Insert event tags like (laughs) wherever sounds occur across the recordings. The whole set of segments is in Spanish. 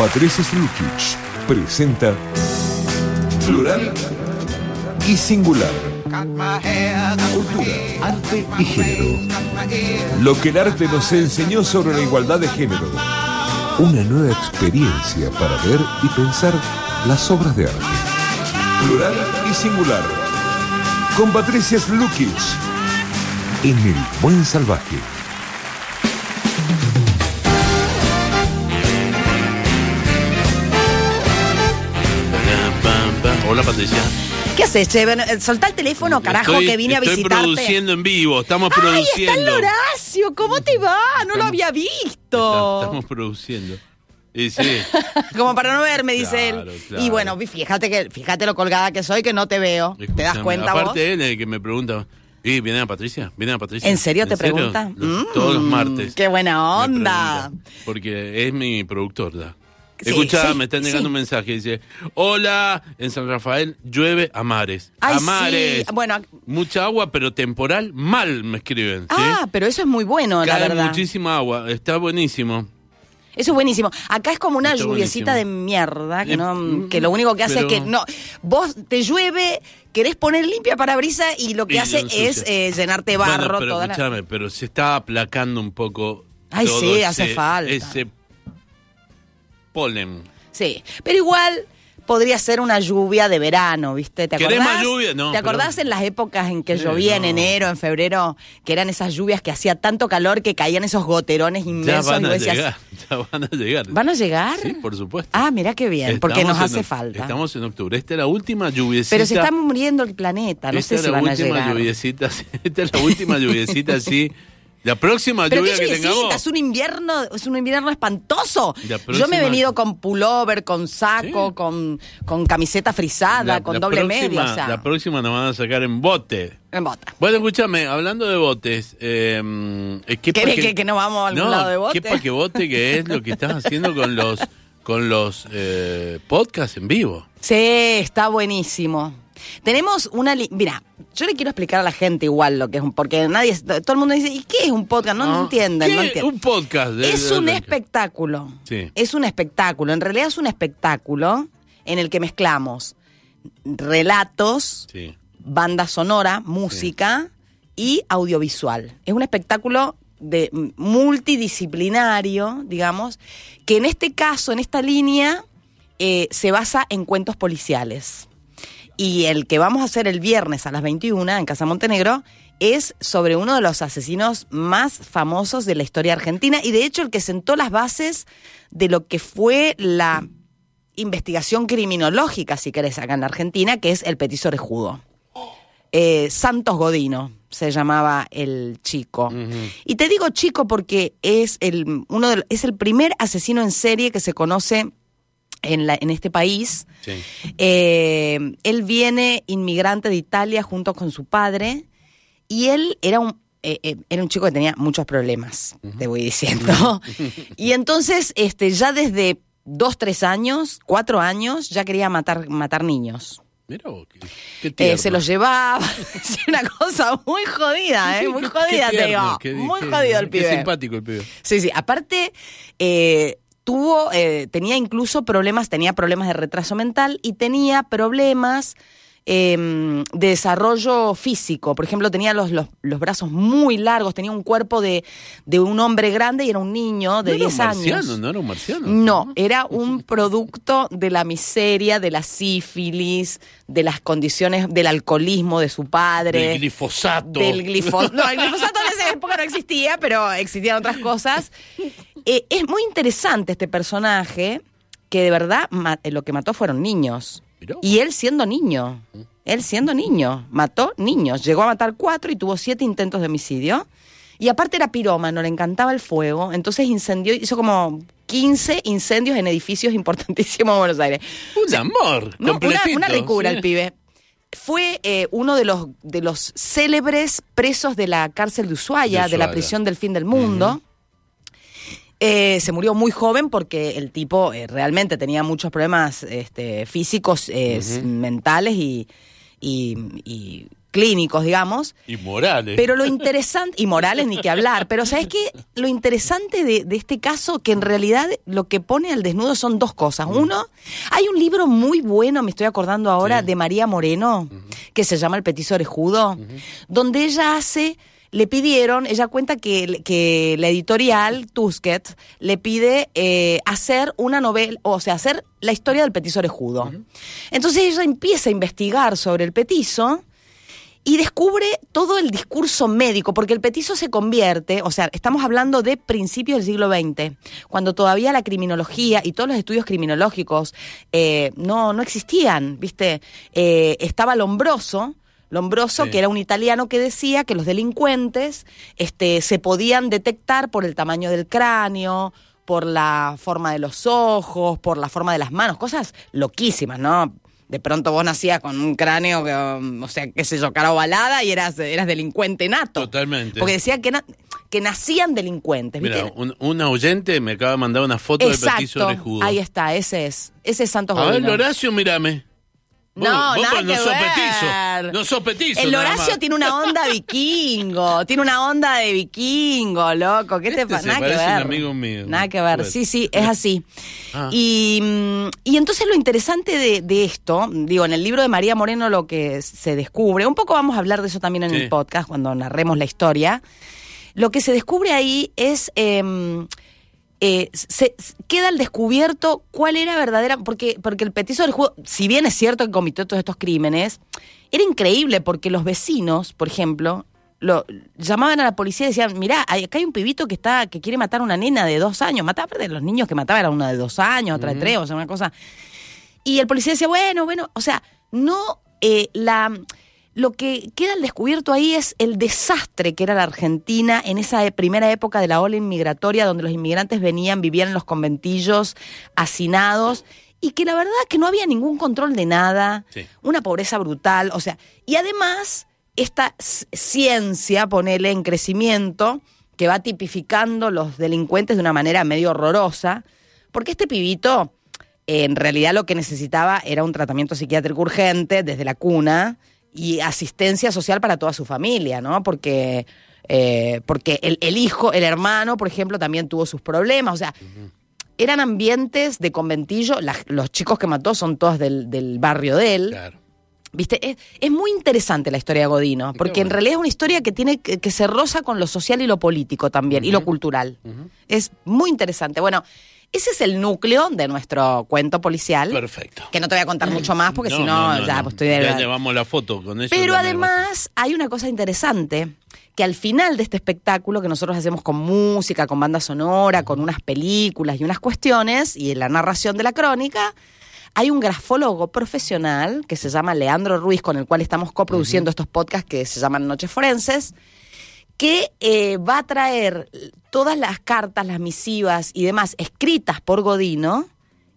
Patricia Slukic presenta Plural y Singular. Cultura, arte y género. Lo que el arte nos enseñó sobre la igualdad de género. Una nueva experiencia para ver y pensar las obras de arte. Plural y Singular. Con Patricia Slukic. En el Buen Salvaje. ¿Qué haces, che? Eh, Soltá el teléfono, carajo, Estoy- que vine a Estoy visitarte. produciendo en vivo, estamos ¡Ay, está el produciendo. Horacio! ¿Cómo te va? No lo había Está- visto. Estamos produciendo. Y sí, (laughs) Como para no verme, dice Claro, él. claro. Y bueno, fíjate que fíjate lo colgada que soy, que no te veo. ¿Te das cuenta Aparte vos? él es el que me pregunta, ¿y viene a Patricia? ¿Viene a Patricia? ¿En serio te pregunta? Los- Mm, Todos los martes. qué buena onda. Porque es mi productor, ¿da? Sí, Escucha, sí, me están llegando sí. un mensaje, dice, hola, en San Rafael llueve a mares. Ay, a mares. Bueno, Mucha agua, pero temporal, mal me escriben. ah, pero eso es muy bueno, la Cae verdad. muchísima agua, está buenísimo. Eso es buenísimo. Acá es como una Está lluviecita buenísimo. de mierda, que, Eh, no, mm, que lo único que hace pero- es que no. Vos te llueve, querés poner limpia parabrisa y lo que Y hace es eh, llenarte barro Bueno, pero toda la- escúchame, pero se está aplacando un poco. Ay, todo sí, ese- hace falta. Ese polen. Sí, pero igual podría ser una lluvia de verano, ¿viste? ¿Te ¿Querés acordás? más lluvia? No, ¿Te acordás pero- en las épocas en que llovía en no. enero, en febrero, que eran esas lluvias que hacía tanto calor que caían esos goterones Ya inmensos? van y a decías, llegar. (laughs) Ya van a llegar. ¿Van a llegar? Sí, por supuesto. Ah, mira qué bien, porque nos hace falta. Estamos en octubre. Esta es la última lluviecita. Pero se está muriendo el planeta, no Esta sé si van a última llegar. lluviecita. (laughs) Esta es la última lluviecita, sí. La próxima Pero qué lluvia que lluviecita, tengamos. es un invierno, es un invierno espantoso. Yo me he venido con pullover, con saco, Sí. con, con camiseta frisada, la- con la doble próxima- medio, o sea, La próxima nos van a sacar en bote. en bota. Bueno, escúchame, hablando de botes, eh, eh, ¿qué ¿Querés pa' que- que nos vamos a algún no, lado de bote? ¿Qué pa' que bote que es lo que estás haciendo con los con los eh, podcasts en vivo? Sí, está buenísimo. Tenemos una... Mira, yo le quiero explicar a la gente igual lo que es un... Porque nadie... Todo el mundo dice, ¿y qué es un podcast? No, no entienden, ¿qué? no entienden. Un podcast. de- Es de- un espectáculo. Sí. Es un espectáculo. En realidad es un espectáculo en el que mezclamos relatos, Sí. banda sonora, música y audiovisual. Es un espectáculo de multidisciplinario, digamos, que en este caso, en esta línea, eh, se basa en cuentos policiales. Y el que vamos a hacer el viernes a las 21 en Casa Montenegro es sobre uno de los asesinos más famosos de la historia argentina y de hecho el que sentó las bases de lo que fue la investigación criminológica, si querés, acá en la Argentina, que es el petiso orejudo. Eh, Santos Godino se llamaba el chico. Y te digo chico porque es el, uno de, es el primer asesino en serie que se conoce en, la, en este país. Sí. Eh, él viene inmigrante de Italia junto con su padre y él era un, eh, eh, era un chico que tenía muchos problemas, te voy diciendo. (laughs) y entonces, este, ya desde dos, tres años, cuatro años, ya quería matar, matar niños. Mira qué, qué Eh, se los llevaba, (laughs) es una cosa muy jodida, ¿eh? Muy jodida, qué te digo. muy jodido el qué pibe. simpático el pibe. Sí, sí. Aparte, eh, tuvo, eh, tenía incluso problemas, tenía problemas de retraso mental y tenía problemas eh, de desarrollo físico. Por ejemplo, tenía los, los, los brazos muy largos, tenía un cuerpo de, de un hombre grande y era un niño de no era 10 un marciano, años. no era un marciano. No, (laughs) era un producto de la miseria, de la sífilis, de las condiciones del alcoholismo de su padre. Del glifosato. Del glifosato. No, el glifosato en esa época no existía, pero existían otras cosas. (laughs) Eh, es muy interesante este personaje que de verdad eh, lo que mató fueron niños. Y él siendo niño. Él siendo niño. Mató niños. Llegó a matar cuatro y tuvo siete intentos de homicidio. Y aparte era pirómano, le encantaba el fuego. Entonces incendió, hizo como 15 incendios en edificios (laughs) importantísimos de Buenos Aires. Un amor. No, una, una ricura sí. el pibe. Fue eh, uno de los, de los célebres presos de la cárcel de Ushuaia, De de la prisión del fin del mundo. Eh, se murió muy joven porque el tipo eh, realmente tenía muchos problemas este, físicos, eh, mentales y, y- y clínicos, digamos. Y morales. Pero lo interesante, y morales ni que hablar, pero ¿sabes qué? Lo interesante de, de este caso, que en realidad lo que pone al desnudo son dos cosas. Uno, hay un libro muy bueno, me estoy acordando ahora, Sí. de María Moreno, que se llama El Petiso Orejudo, donde ella hace... Le pidieron, ella cuenta que, que la editorial Tusquets le pide eh, hacer una novela, o sea, hacer la historia del petiso orejudo. Entonces ella empieza a investigar sobre el petiso y descubre todo el discurso médico, porque el petizo se convierte, o sea, estamos hablando de principios del siglo XX, cuando todavía la criminología y todos los estudios criminológicos eh, no, no existían, ¿viste? Eh, estaba Lombroso. Lombroso, Sí. que era un italiano que decía que los delincuentes este, se podían detectar por el tamaño del cráneo, por la forma de los ojos, por la forma de las manos, cosas loquísimas, ¿no? De pronto vos nacías con un cráneo, que, um, o sea, qué sé yo, cara ovalada y eras, eras delincuente nato. Totalmente. Porque decía que, na- que nacían delincuentes. Mira, un, un oyente me acaba de mandar una foto del petiso orejudo. ahí está, ese es, ese es Santos A ver. Horacio, mírame. Vos- No, vos nada no que sos ver. petizo. No sos petizo. El Horacio tiene una onda vikingo, (laughs) tiene una onda de vikingo, loco. ¿Qué te Este pasa? Nada que ver. un amigo mío. Nada que ver. Sí, sí, es así. Ah. Y, mm, y entonces lo interesante de, de esto, digo, en el libro de María Moreno lo que se descubre, un poco vamos a hablar de eso también en Sí. el podcast cuando narremos la historia. Lo que se descubre ahí es. em, eh, se, queda al descubierto cuál era verdadera, porque, porque el petiso del juego, si bien es cierto que cometió todos estos crímenes, era increíble porque los vecinos, por ejemplo, lo llamaban a la policía y decían, mirá, hay- acá hay un pibito que está, que quiere matar a una nena de dos años, mataba de los niños que mataba era una de dos años, otra de tres, o sea, una cosa. Y el policía decía, bueno, bueno, o sea, no eh, la lo que queda al descubierto ahí es el desastre que era la Argentina en esa e- primera época de la ola inmigratoria, donde los inmigrantes venían, vivían en los conventillos, hacinados, y que la verdad que no había ningún control de nada, Sí. una pobreza brutal, o sea, y además esta ciencia, ponele en crecimiento, que va tipificando los delincuentes de una manera medio horrorosa, porque este pibito eh, en realidad lo que necesitaba era un tratamiento psiquiátrico urgente desde la cuna y asistencia social para toda su familia, ¿no? Porque, eh, porque el, el hijo, el hermano, por ejemplo, también tuvo sus problemas, o sea, eran ambientes de conventillo, las- los chicos que mató son todos del, del barrio de él, Claro. ¿Viste? Es, es muy interesante la historia de Godino, porque en realidad es una historia que tiene que, que se roza con lo social y lo político también, y lo cultural. Es muy interesante. Bueno, ese es el núcleo de nuestro cuento policial. Perfecto. Que no te voy a contar mucho más, porque si no, ya pues, estoy de Ya llevamos la foto con eso. pero además hay una cosa interesante, que al final de este espectáculo que nosotros hacemos con música, con banda sonora, con unas películas y unas cuestiones, y en la narración de la crónica, hay un grafólogo profesional que se llama Leandro Ruiz, con el cual estamos coproduciendo estos podcasts que se llaman Noches Forenses, que eh, va a traer todas las cartas, las misivas y demás escritas por Godino,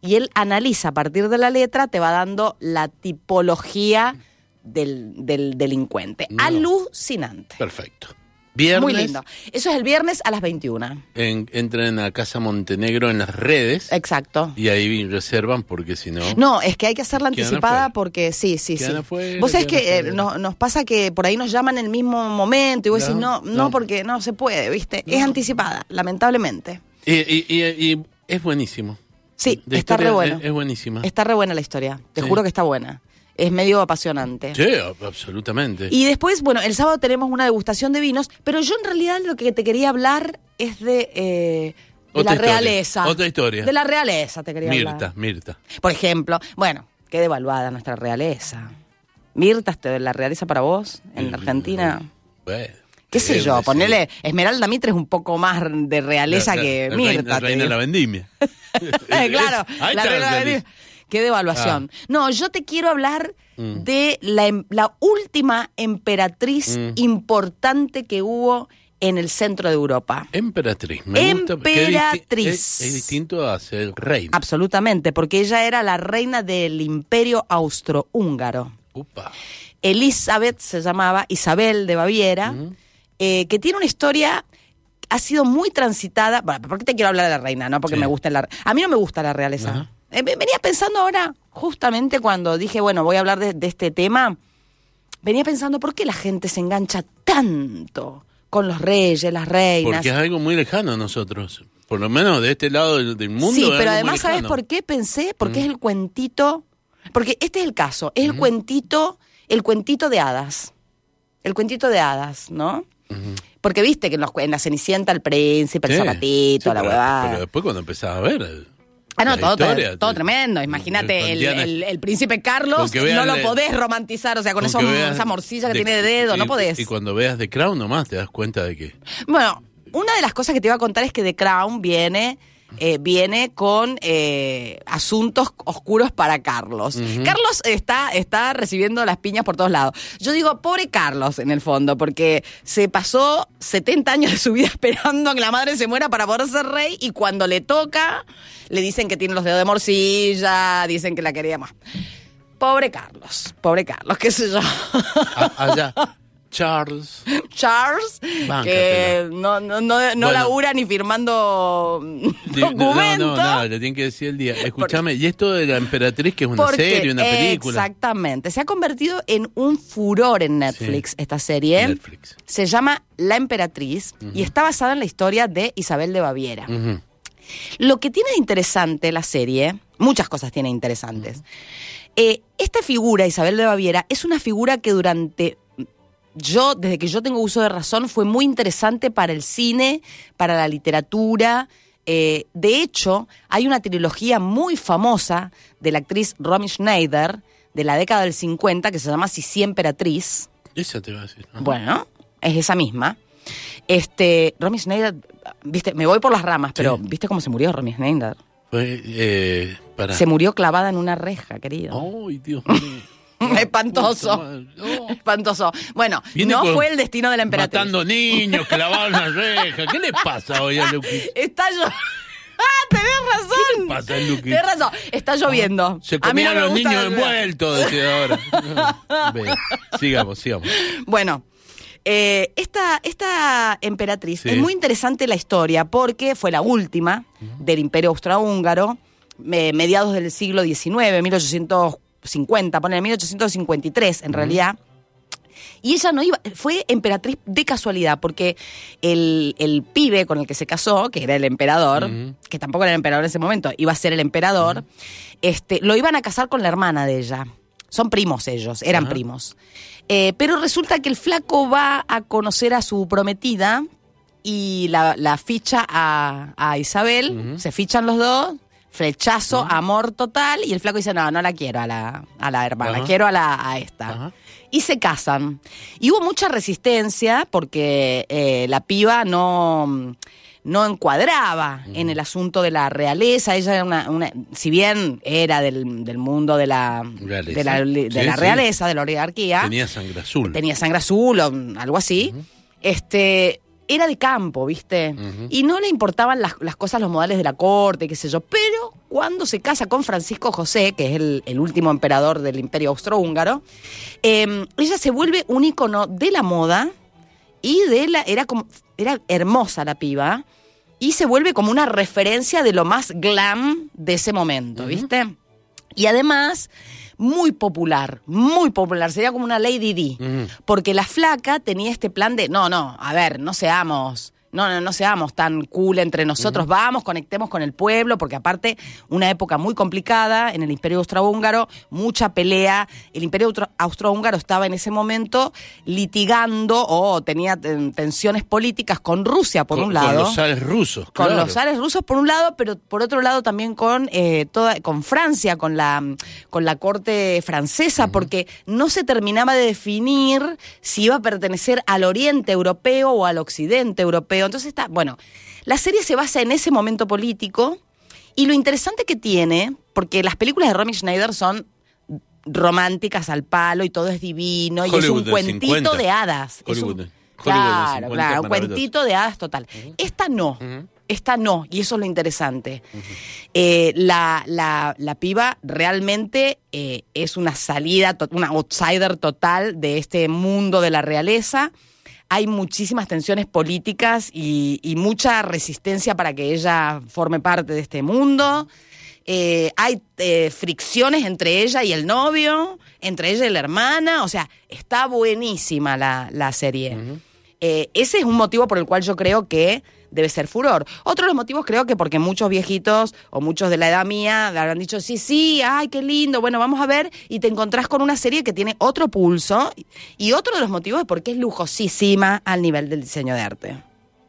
y él analiza a partir de la letra, te va dando la tipología del, del delincuente. No. Alucinante. Perfecto. Viernes. Muy lindo. Eso es el viernes a las 21. en- entren a Casa Montenegro en las redes Exacto. y ahí reservan porque si no. No, es que hay que hacerla anticipada afuera. porque sí, sí, sí. Afuera, Vos sabés que eh, nos pasa que por ahí nos llaman en el mismo momento y vos No, decís, no, no, no. porque no se puede, ¿viste? Es anticipada, lamentablemente. Y, y- y- y es buenísimo. Sí, La está re bueno. Es, es buenísima. Está re buena la historia. Te Sí. juro que está buena. Es medio apasionante. Sí, ab- absolutamente. Y después, bueno, el sábado tenemos una degustación de vinos, pero yo en realidad lo que te quería hablar es de, eh, de Otra la historia, realeza. otra historia. De la realeza te quería Mirta, hablar. Mirta. Por ejemplo, bueno, qué devaluada nuestra realeza. Mirta, la realeza para vos en la Argentina. Bueno, ¿Qué sé yo? sí. Ponele Esmeralda Mitre es un poco más de realeza La- que la- la Mirta. reina- La reina de la vendimia. (laughs) (laughs) claro, ahí la de el venir. Qué devaluación. Ah. No, yo te quiero hablar Mm. de la, em- la última emperatriz Mm. importante que hubo en el centro de Europa. Emperatriz. Me gusta porque es Emperatriz. Es, es distinto a ser reina. Absolutamente, porque ella era la reina del imperio austrohúngaro. Upa. Elizabeth se llamaba, Isabel de Baviera, eh, que tiene una historia, ha sido muy transitada. Bueno, ¿Por qué te quiero hablar de la reina? No porque Sí. me gusta la. A mí no me gusta la realeza. Ajá. Eh, ve- venía pensando ahora, justamente cuando dije, bueno, voy a hablar de, de este tema. venía pensando, ¿por qué la gente se engancha tanto con los reyes, las reinas? Porque es algo muy lejano a nosotros. Por lo menos de este lado del, del mundo. Sí, pero además, ¿sabes por qué pensé? Porque Mm. es el cuentito. Porque este es el caso, es el cuentito, el cuentito de hadas. El cuentito de hadas, ¿no? Porque viste que en, los en la Cenicienta el príncipe, el Sí, zapatito, sí, la pero- huevada. Pero después cuando empezás a ver. Ah, no, todo, historia, todo, todo tremendo. Imagínate, el, el- el príncipe Carlos no lo podés romantizar, o sea, con, con esa morcilla que de- tiene de dedo, y- no podés. Y cuando veas The Crown nomás te das cuenta de que. Bueno, una de las cosas que te iba a contar es que The Crown viene, eh, viene con eh, asuntos oscuros para Carlos. Carlos está, está recibiendo las piñas por todos lados. Yo digo, pobre Carlos en el fondo, porque se pasó 70 años de su vida (laughs) esperando a que la madre se muera para poder ser rey y cuando le toca, le dicen que tiene los dedos de morcilla, dicen que la quería más. Pobre Carlos, pobre Carlos, qué sé yo. A- allá, (laughs) Charles. (laughs) Charles, Báncatela. que no, no, no, no Bueno. labura ni firmando documentos. No, no, nada, le tienen que decir el día. Escúchame, y esto de la emperatriz, que es una serie, una película. Exactamente. Se ha convertido en un furor en Netflix Sí. esta serie. Netflix. Se llama La Emperatriz y está basada en la historia de Isabel de Baviera. Lo que tiene de interesante la serie, muchas cosas tiene interesantes. Eh, esta figura, Isabel de Baviera, es una figura que durante. Yo, desde que yo tengo uso de razón, fue muy interesante para el cine, para la literatura. Eh, de hecho, hay una trilogía muy famosa de la actriz Romy Schneider de la década del 50 que se llama Sisi Emperatriz. Esa te va a decir. Ajá. Bueno, es esa misma. Este, Romy Schneider, viste, me voy por las ramas, pero. ¿viste cómo se murió Romy Schneider? Fue, eh, para. Se murió clavada en una reja, querido. Ay, Dios mío. (laughs) Espantoso. Espantoso. Bueno, Viene no fue el destino de la emperatriz. Matando niños, clavados en la reja. ¿Qué le pasa hoy a Luqui? Está yo. (laughs) ¡Ah, tenés razón! ¿Qué le pasa a Luqui? Tenés razón. Está lloviendo. Se A mí no comían los niños envueltos, decía ahora. (laughs) Sigamos, sigamos. Bueno, eh, esta, esta emperatriz Sí. es muy interesante la historia porque fue la última del Imperio Austrohúngaro, me- mediados del siglo XIX, 1850, poner 1853 en realidad. Y ella no iba, fue emperatriz de casualidad, porque el, el pibe con el que se casó, que era el emperador, que tampoco era el emperador en ese momento, iba a ser el emperador, este, lo iban a casar con la hermana de ella. Son primos ellos, eran primos. Eh, pero resulta que el flaco va a conocer a su prometida y la, la ficha a, a Isabel, se fichan los dos, flechazo, amor total, y el flaco dice, no, no la quiero a la, a la hermana, quiero a, la, a esta. Y se casan. Y hubo mucha resistencia porque eh, la piba no, no encuadraba en el asunto de la realeza. Ella era una, una- si bien era del, del mundo de la Realeza. de la, de Sí, la sí. realeza, de la oligarquía, Tenía sangre azul. tenía sangre azul o algo así, este era de campo, ¿viste? Y no le importaban las, las cosas, los modales de la corte, qué sé yo. Pero cuando se casa con Francisco José, que es el, el último emperador del imperio austrohúngaro, eh, ella se vuelve un icono de la moda y de la. Era, como, era hermosa la piba. Y se vuelve como una referencia de lo más glam de ese momento, ¿viste? Y además, muy popular, muy popular. Sería como una Lady D. Porque la flaca tenía este plan de, no, no, a ver, no seamos, no, no, no seamos tan cool entre nosotros, vamos, conectemos con el pueblo, porque aparte, una época muy complicada en el Imperio Austrohúngaro, mucha pelea. El Imperio Austro- Austrohúngaro estaba en ese momento litigando o tenía ten- tensiones políticas con Rusia, por con, un lado Con los zares rusos. con claro. los zares rusos por un lado, pero por otro lado también con eh, toda, con Francia, con la con la corte francesa, porque no se terminaba de definir si iba a pertenecer al Oriente europeo o al Occidente europeo. Entonces está, bueno, la serie se basa en ese momento político y lo interesante que tiene, porque las películas de Romy Schneider son románticas al palo y todo es divino y es un cuentito 50. de hadas. Es Hollywood un- del claro, 50 claro, un cuentito de hadas total. Esta no. Esta no, y eso es lo interesante. Eh, la, la, la piba realmente eh, es una salida, una outsider total de este mundo de la realeza. Hay muchísimas tensiones políticas y, y mucha resistencia para que ella forme parte de este mundo. Eh, hay eh, fricciones entre ella y el novio, entre ella y la hermana, o sea, está buenísima la, la serie. Eh, ese es un motivo por el cual yo creo que debe ser furor. Otro de los motivos creo que porque muchos viejitos o muchos de la edad mía habrán dicho, sí, sí, ay, qué lindo, bueno, vamos a ver, y te encontrás con una serie que tiene otro pulso, y otro de los motivos es porque es lujosísima al nivel del diseño de arte.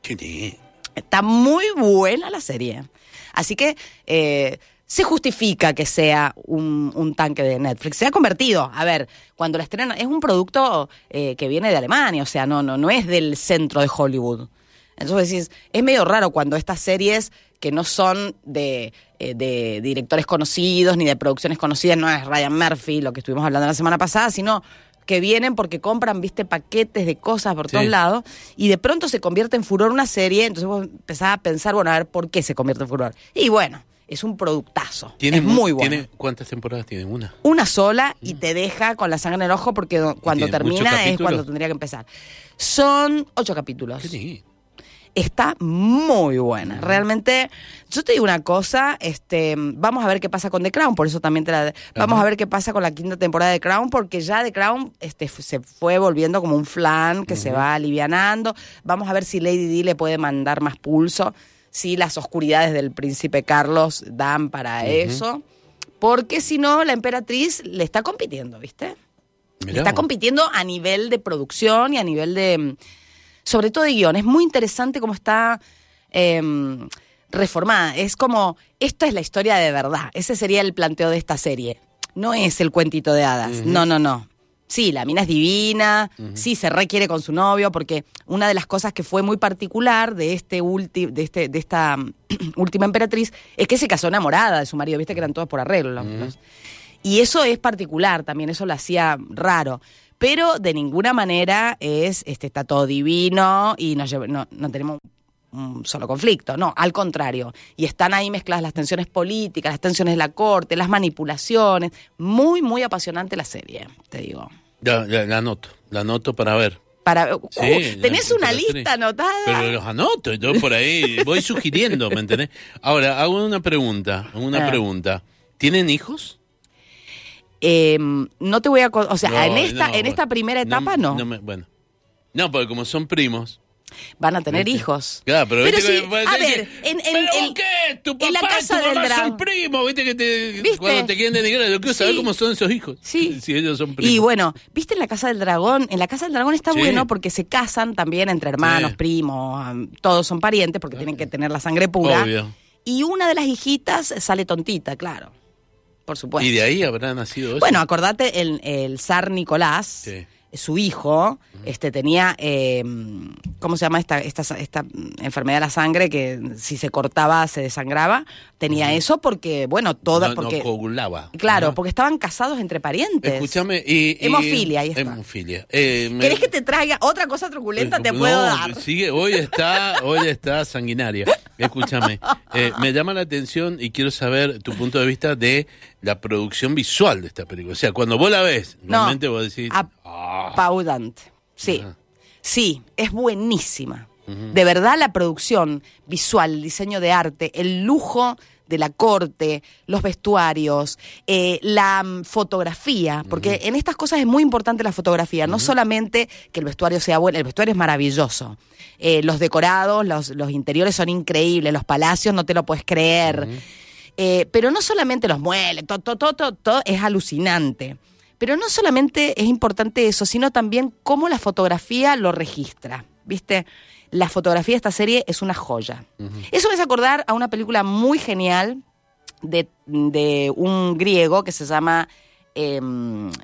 Qué. Está muy buena la serie. Así que eh, se justifica que sea un, un tanque de Netflix. Se ha convertido, a ver, cuando la estrenan, es un producto eh, que viene de Alemania, o sea, no, no, no es del centro de Hollywood. Entonces decís, es medio raro cuando estas series que no son de, eh, de directores conocidos ni de producciones conocidas, no es Ryan Murphy, lo que estuvimos hablando la semana pasada, sino que vienen porque compran, viste, paquetes de cosas por Sí. todos lados y de pronto se convierte en furor una serie, entonces vos empezás a pensar, bueno, a ver por qué se convierte en furor. Y bueno, es un productazo, ¿Tiene es mu- muy bueno. tiene- ¿Cuántas temporadas tiene? Una. Una sola y te deja con la sangre en el ojo porque do- cuando termina es cuando tendría que empezar. Son ocho capítulos lindo. Está muy buena. Realmente, yo te digo una cosa, este, vamos a ver qué pasa con The Crown, por eso también te la vamos a ver qué pasa con la quinta temporada de Crown, porque ya The Crown este, se fue volviendo como un flan que se va alivianando. Vamos a ver si Lady Di le puede mandar más pulso, si las oscuridades del príncipe Carlos dan para eso. Porque si no, la emperatriz le está compitiendo, ¿viste? Mirá Está compitiendo a nivel de producción y a nivel de, sobre todo de guion. Es muy interesante cómo está em, reformada. Es como, esta es la historia de verdad. Ese sería el planteo de esta serie. No es el cuentito de hadas. No, no, no. Sí, la mina es divina, sí, se requiere con su novio, porque una de las cosas que fue muy particular de este ulti, de este, de esta (clears throat) última emperatriz es que se casó enamorada de su marido, viste que eran todos por arreglo. y eso es particular también, eso lo hacía raro. Pero de ninguna manera es, este, está todo divino y nos lleva- no, no tenemos un solo conflicto, no, al contrario. Y están ahí mezcladas las tensiones políticas, las tensiones de la corte, las manipulaciones. Muy, muy apasionante la serie, te digo. Ya, ya, la anoto, la anoto para ver. Para, Sí, Uh, ¿Tenés una lista anotada? Pero los anoto, yo por ahí voy sugiriendo, ¿me entendés? Ahora, hago una pregunta, una Ah. pregunta. ¿Tienen hijos? Eh, no te voy a... O sea, No, en esta, no, en esta primera etapa no. me- bueno. No, porque como son primos. Van a tener ¿viste? hijos. Claro, pero, viste sí, que puede a ver, que, en, en, ¿Pero en- qué? Tu papá en la casa tu del mamá dragón. son primos, viste que te, ¿Viste? cuando te quieren denigrar, yo quiero saber cómo son esos hijos. Sí. (laughs) Si ellos son primos. Y bueno, ¿viste en la Casa del Dragón? En la Casa del Dragón está Sí. bueno porque se casan también entre hermanos, Sí. primos, todos son parientes porque tienen que tener la sangre pura. Obvio. Y una de las hijitas sale tontita, claro. Por supuesto. Y de ahí habrá nacido eso. Bueno, acordate, el, el zar Nicolás, Sí. su hijo, este tenía, eh, ¿cómo se llama esta, esta, esta enfermedad de la sangre que si se cortaba se desangraba? Tenía eso porque, bueno, toda, no, no porque... coagulaba. Claro, porque estaban casados entre parientes. Escúchame. Y, Hemofilia, ahí está. Hemofilia. Eh, me- ¿Querés que te traiga otra cosa truculenta? Te No, puedo dar. Sigue, hoy está, hoy está sanguinaria. Escúchame, eh, me llama la atención y quiero saber tu punto de vista de la producción visual de esta película. O sea, cuando vos la ves, No, realmente vos decís, ap- "Ah". Sí. Sí, es buenísima. De verdad la producción visual, el diseño de arte, el lujo de la corte, los vestuarios, eh, la mm, fotografía, porque en estas cosas es muy importante la fotografía, no solamente que el vestuario sea bueno, el vestuario es maravilloso, Eh, los decorados, los, los interiores son increíbles, los palacios no te lo puedes creer, Eh, pero no solamente los muebles, todo, todo, todo, todo es alucinante. Pero no solamente es importante eso, sino también cómo la fotografía lo registra. ¿Viste? La fotografía de esta serie es una joya. Eso me hace acordar a una película muy genial de, de un griego que se llama. eh,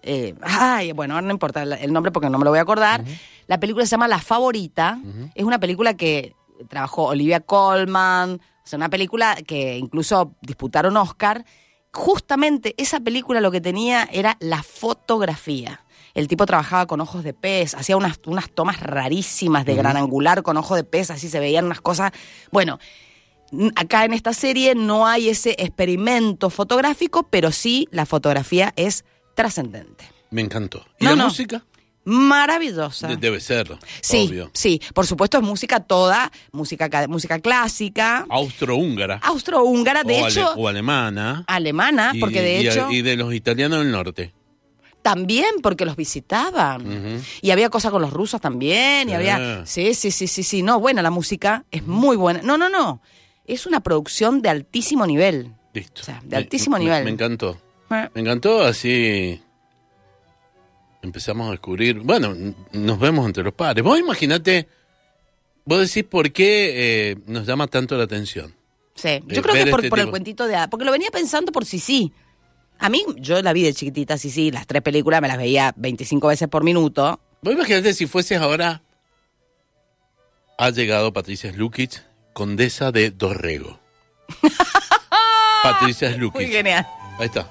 eh, ay, bueno, ahora no importa el el nombre porque no me lo voy a acordar. La película se llama La Favorita. Es una película que trabajó Olivia Colman. Una película que incluso disputaron Oscar. Justamente esa película lo que tenía era la fotografía. El tipo trabajaba con ojos de pez, hacía unas, unas tomas rarísimas de gran angular con ojos de pez, así se veían unas cosas. Bueno, acá en esta serie no hay ese experimento fotográfico, pero sí la fotografía es trascendente. Me encantó. ¿Y No, la no. música? Maravillosa. De- debe ser, sí, obvio. sí, por supuesto es música toda, música, ca- música clásica, Austrohúngara. austrohúngara, de o, ale- hecho, o alemana. alemana, Y- porque de y- hecho Y de los italianos del norte. también porque los visitaban. Y había cosas con los rusos también, y Sí. había... Sí, sí, sí, sí, sí, no, buena la música, es muy buena. No, no, no, es una producción de altísimo nivel. Listo. O sea, de altísimo me- nivel. Me encantó. Eh, Me encantó así. Empezamos a descubrir. Bueno, nos vemos entre los pares. Vos imaginate. Vos decís por qué eh, nos llama tanto la atención. Sí, yo Eh, creo que por, este por el cuentito de... Porque lo venía pensando por sí, sí. A mí, yo la vi de chiquitita, sí, sí, las tres películas me las veía 25 veces por minuto. Vos imaginate si fueses ahora. Ha llegado Patricia Slukic, condesa de Dorrego. (laughs) Patricia Slukic. Muy genial. Ahí está.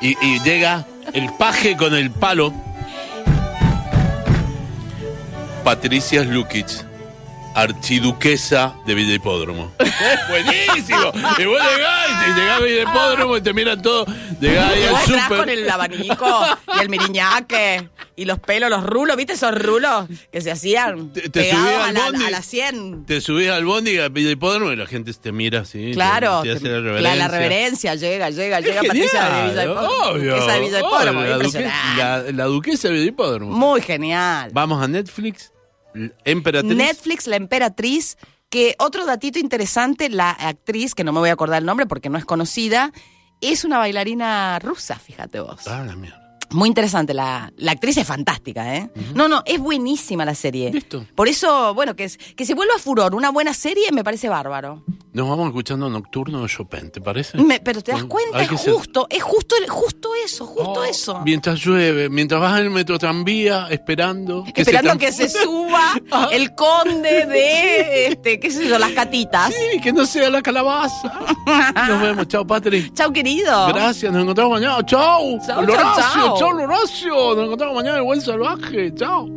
Y, y llega el paje con el palo. Patricia Lukic, archiduquesa de Villa Hipódromo. ¡Es (laughs) buenísimo! Y vos llegás, y llegás a Villa Hipódromo y te miran todo. Llegás ahí al súper. con el abanico y el miriñaque y los pelos, los rulos, ¿viste esos rulos que se hacían Te- te subías a al bondi. a la 100? Te subís al bondi a Villa Hipódromo y la gente te mira así. Claro, te, hace te- la la, reverencia. la reverencia llega, llega, llega Patricia de Villa Hipódromo. obvio, Duquesa de Villa Hipódromo, obvio, la, duque- impresionante. la- la duquesa de Villa Hipódromo. Muy genial. Vamos a Netflix. Emperatriz. Netflix, La Emperatriz, que otro datito interesante, la actriz, que no me voy a acordar el nombre porque no es conocida, es una bailarina rusa, fíjate vos. Ah, la mierda. Muy interesante, la, la actriz es fantástica, ¿eh? No, no, es buenísima la serie. Listo. Por eso, bueno, que, es, que se vuelva furor, una buena serie me parece bárbaro. Nos vamos escuchando Nocturno de Chopin, ¿te parece? Me- pero te das cuenta, es ser- justo, es justo, justo eso, justo Oh, eso. Mientras llueve, mientras vas en el metro tranvía, esperando. que Esperando se que se (laughs) suba el conde de, este, qué sé yo, las catitas. Sí, que no sea la calabaza. (laughs) Nos vemos, chao, Patri. Chau, querido. Gracias, nos encontramos mañana. Chao. Chao, chao, chao. Horacio. Nos encontramos mañana en buen salvaje. Chao.